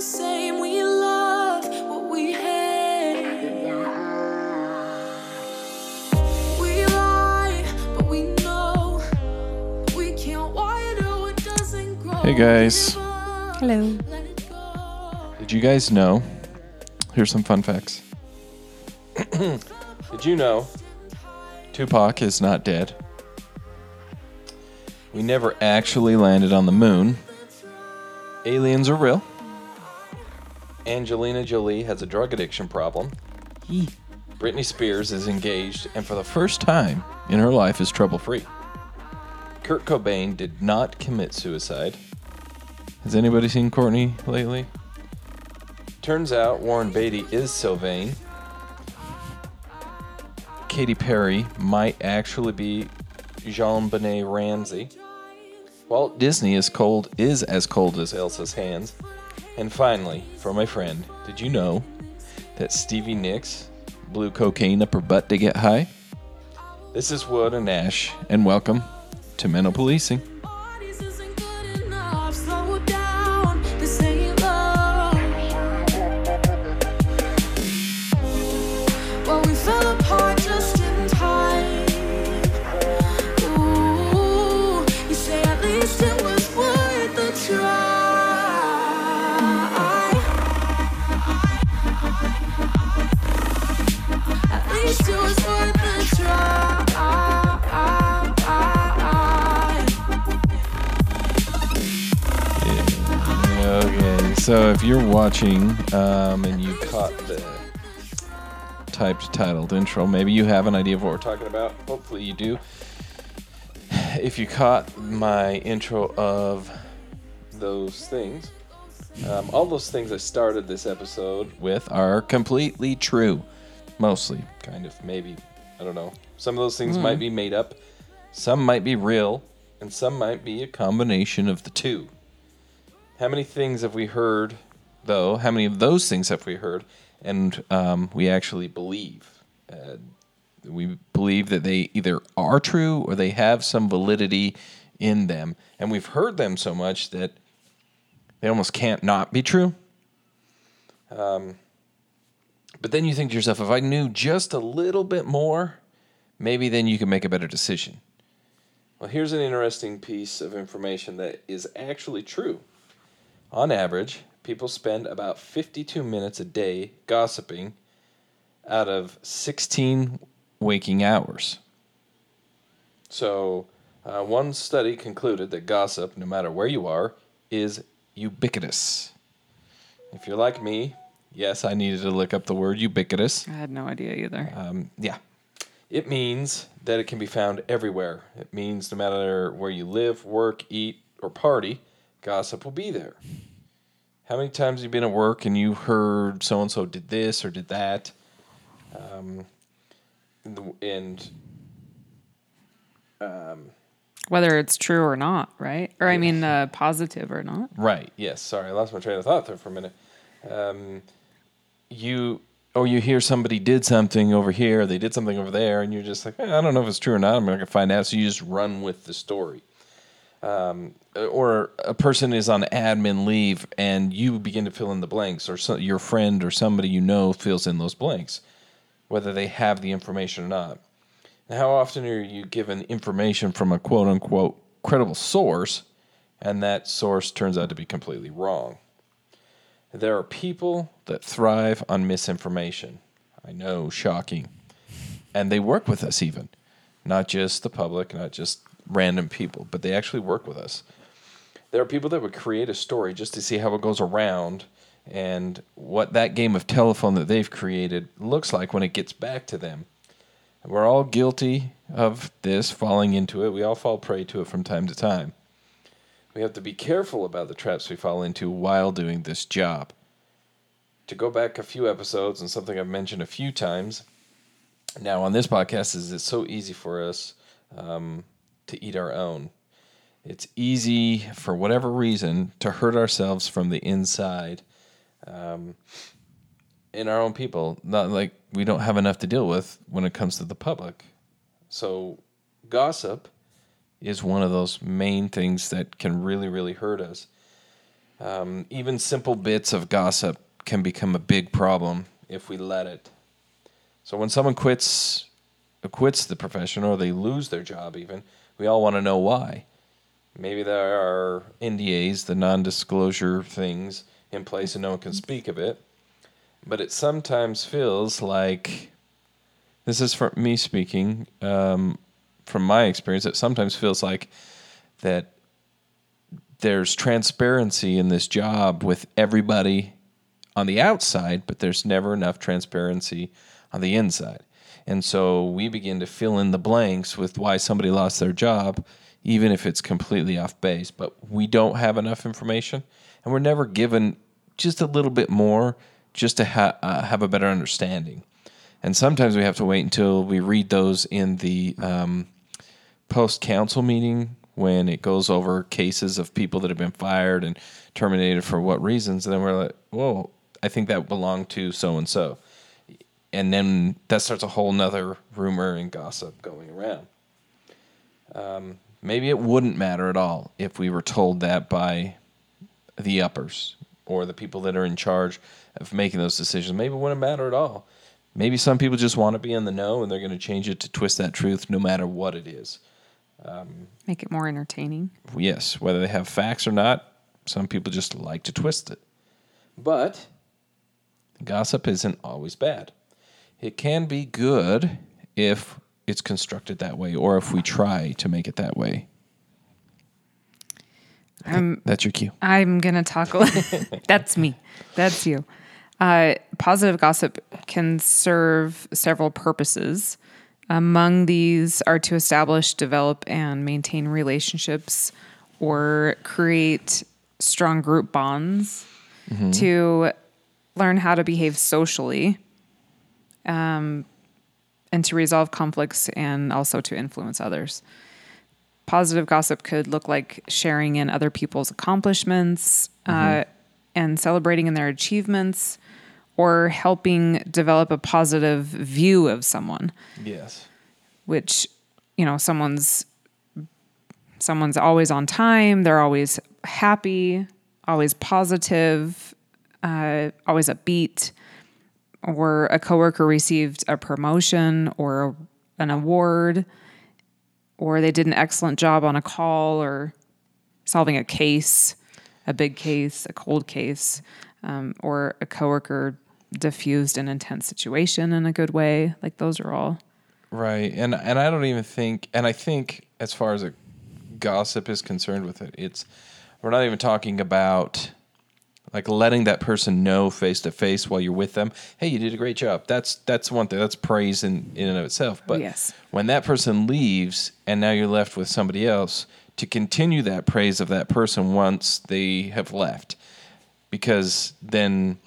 the same. We love what we hate. We lie, but we know we can't water what doesn't grow. Hey, guys. Hello. Let it go. Did you guys know? Here's some fun facts. Did you know Tupac is not dead? We never actually landed on the moon. Aliens are real. Angelina Jolie has a drug addiction problem. Britney Spears is engaged and for the first time in her life is trouble free. Kurt Cobain did not commit suicide. Has anybody seen Courtney lately? Turns out Warren Beatty is Sylvain. Katy Perry might actually be JonBenét Ramsey. Walt Disney is cold is as cold as Elsa's hands. And finally, for my friend, did you know that Stevie Nicks blew cocaine up her butt to get high? This is Wood and Ash, and welcome to Mental Policing. So if you're watching um, and you caught the typed titled intro, maybe you have an idea of what we're talking about. Hopefully, you do. If you caught my intro of those things, um, all those things I started this episode with are completely true. Mostly, kind of, maybe. I don't know. Some of those things might be made up, some might be real, and some might be a combination of the two. How many things have we heard, though? How many of those things have we heard, and um, we actually believe? Uh, we believe that they either are true or they have some validity in them, and we've heard them so much that they almost can't not be true. Um, but then you think to yourself, if I knew just a little bit more, maybe then you could make a better decision. Well, here's an interesting piece of information that is actually true. On average, people spend about 52 minutes a day gossiping out of 16 waking hours. So, uh, one study concluded that gossip, no matter where you are, is ubiquitous. If you're like me, yes, I needed to look up the word ubiquitous. I had no idea either. Um, yeah. It means that it can be found everywhere. It means no matter where you live, work, eat, or party, gossip will be there. How many times have you been at work and you heard so and so did this or did that? Um, and, the- and Whether it's true or not, right? Or I mean, uh, positive or not. Right. Yes. Sorry, I lost my train of thought there for a minute. Um, you or you hear somebody did something over here, they did something over there, and you're just like, eh, I don't know if it's true or not. I'm not gonna find out. So you just run with the story. Um, or a person is on admin leave, and you begin to fill in the blanks, or so, your friend or somebody you know fills in those blanks, whether they have the information or not. How often are you given information from a quote unquote credible source, and that source turns out to be completely wrong? There are people that thrive on misinformation. I know, shocking. And they work with us, even. Not just the public, not just random people, but they actually work with us. There are people that would create a story just to see how it goes around and what that game of telephone that they've created looks like when it gets back to them. We're all guilty of this, falling into it. We all fall prey to it from time to time. We have to be careful about the traps we fall into while doing this job. To go back a few episodes and something I've mentioned a few times now on this podcast is it's so easy for us um, to eat our own. It's easy for whatever reason to hurt ourselves from the inside um, in our own people. Not like we don't have enough to deal with when it comes to the public. So, gossip is one of those main things that can really, really hurt us. Um, even simple bits of gossip can become a big problem if we let it. So when someone quits quits the profession or they lose their job even, we all want to know why. Maybe there are NDAs, the non-disclosure things in place and no one can speak of it. But it sometimes feels like this is for me speaking um, from my experience it sometimes feels like that there's transparency in this job with everybody on the outside, but there's never enough transparency on the inside. And so we begin to fill in the blanks with why somebody lost their job, even if it's completely off base. But we don't have enough information, and we're never given just a little bit more just to ha- uh, have a better understanding. And sometimes we have to wait until we read those in the um, post council meeting when it goes over cases of people that have been fired and terminated for what reasons. And then we're like, whoa, I think that belonged to so and so. And then that starts a whole nother rumor and gossip going around. Um, maybe it wouldn't matter at all if we were told that by the uppers or the people that are in charge of making those decisions. Maybe it wouldn't matter at all. Maybe some people just want to be in the know and they're going to change it to twist that truth no matter what it is. Make it more entertaining. Yes, whether they have facts or not, some people just like to twist it. But gossip isn't always bad. It can be good if it's constructed that way or if we try to make it that way. Um, That's your cue. I'm gonna talk. A little, that's me. That's you. Uh, positive gossip can serve several purposes. Among these are to establish, develop, and maintain relationships, or create strong group bonds. To learn how to behave socially, um, and to resolve conflicts, and also to influence others. Positive gossip could look like sharing in other people's accomplishments uh, and celebrating in their achievements or helping develop a positive view of someone. Yes. which you know someone's someone's always on time they're always happy always positive uh, always upbeat or a coworker received a promotion or an award or they did an excellent job on a call or solving a case a big case a cold case um, or a coworker diffused an intense situation in a good way like those are all Right. And and I don't even think and I think as far as a gossip is concerned with it, it's we're not even talking about like letting that person know face to face while you're with them, hey, you did a great job. That's that's one thing. That's praise in, in and of itself. But yes. when that person leaves and now you're left with somebody else, to continue that praise of that person once they have left. Because then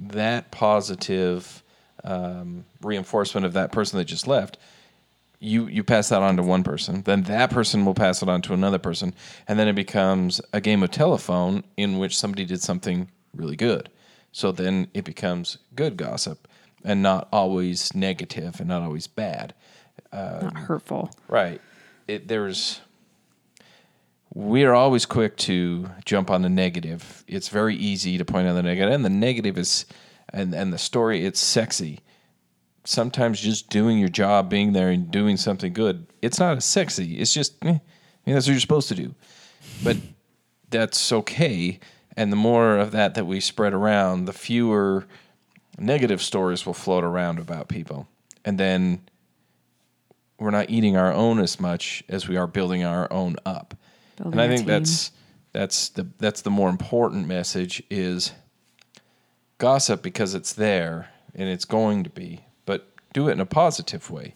that positive um, reinforcement of that person that just left, you you pass that on to one person, then that person will pass it on to another person, and then it becomes a game of telephone in which somebody did something really good. So then it becomes good gossip and not always negative and not always bad. not um, hurtful Right. It there's we are always quick to jump on the negative. It's very easy to point out the negative, and the negative is, and and the story it's sexy. Sometimes just doing your job, being there, and doing something good, it's not as sexy. It's just, eh, I mean, that's what you're supposed to do. But that's okay. And the more of that that we spread around, the fewer negative stories will float around about people, and then we're not eating our own as much as we are building our own up. Building and I think team. that's that's the that's the more important message is gossip because it's there and it's going to be, do it in a positive way.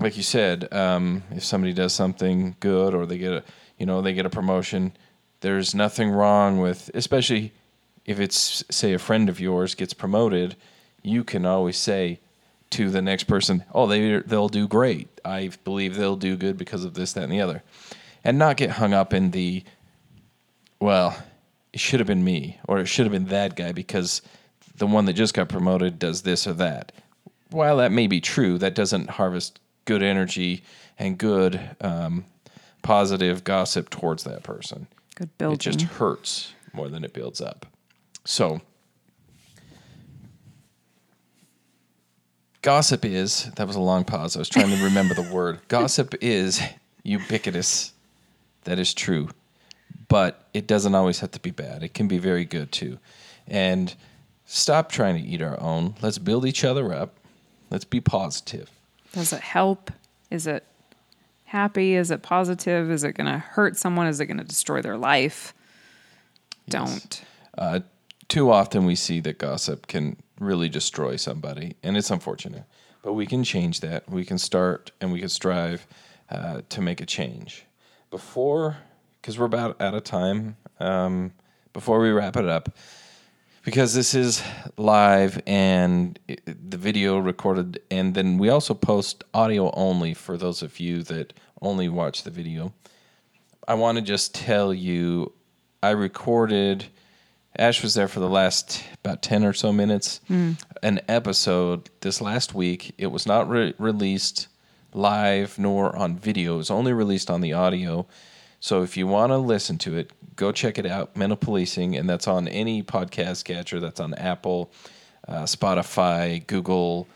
Like you said, um, if somebody does something good or they get a you know they get a promotion, there's nothing wrong with especially if it's say a friend of yours gets promoted, you can always say to the next person, "Oh, they they'll do great. I believe they'll do good because of this, that, and the other," and not get hung up in the, "Well, it should have been me," or "It should have been that guy because the one that just got promoted does this or that." While that may be true, that doesn't harvest good energy and good um, positive gossip towards that person. good building It just hurts more than it builds up. So, gossip is that was a long pause. I was trying to remember the word. Gossip is ubiquitous. That is true. But it doesn't always have to be bad. It can be very good too. And stop trying to eat our own. Let's build each other up. Let's be positive. Does it help? Is it happy? Is it positive? Is it going to hurt someone? Is it going to destroy their life? Don't. Uh, too often we see that gossip can really destroy somebody, and it's unfortunate. But we can change that. We can start and we can strive uh, to make a change. Before, because we're about out of time, um, before we wrap it up, because this is live and it, the video recorded, and then we also post audio only for those of you that only watch the video. I want to just tell you, I recorded. Ash was there for the last about ten or so minutes. Hmm. An episode this last week. It was not re- released live nor on video. It was only released on the audio. So if you want to listen to it, go check it out. Mental Policing, and that's on any podcast catcher. That's on Apple, uh, Spotify, Google.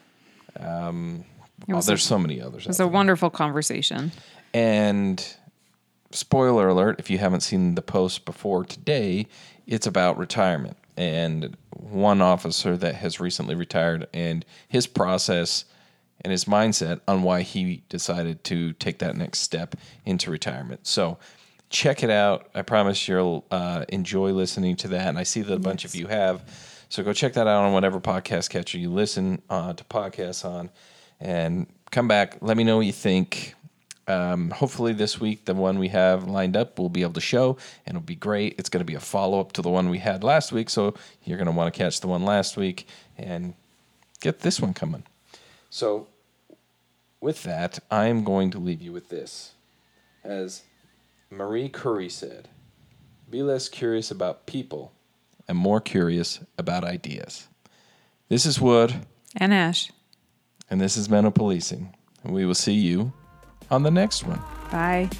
Um, oh, there's a- so many others. It was a wonderful conversation. And spoiler alert, if you haven't seen the post before today, it's about retirement and one officer that has recently retired and his process and his mindset on why he decided to take that next step into retirement. So check it out. I promise you'll uh, enjoy listening to that. And I see that a bunch of you have. So go check that out on whatever podcast catcher you listen uh, to podcasts on and come back. Let me know what you think. Um, hopefully, this week, the one we have lined up, we'll be able to show, and it'll be great. It's going to be a follow up to the one we had last week, so you're going to want to catch the one last week and get this one coming. So, with that, I'm going to leave you with this. As Marie Curie said, be less curious about people and more curious about ideas. This is Wood, And Ash. and this is Mental Policing. And we will see you on the next one. Bye.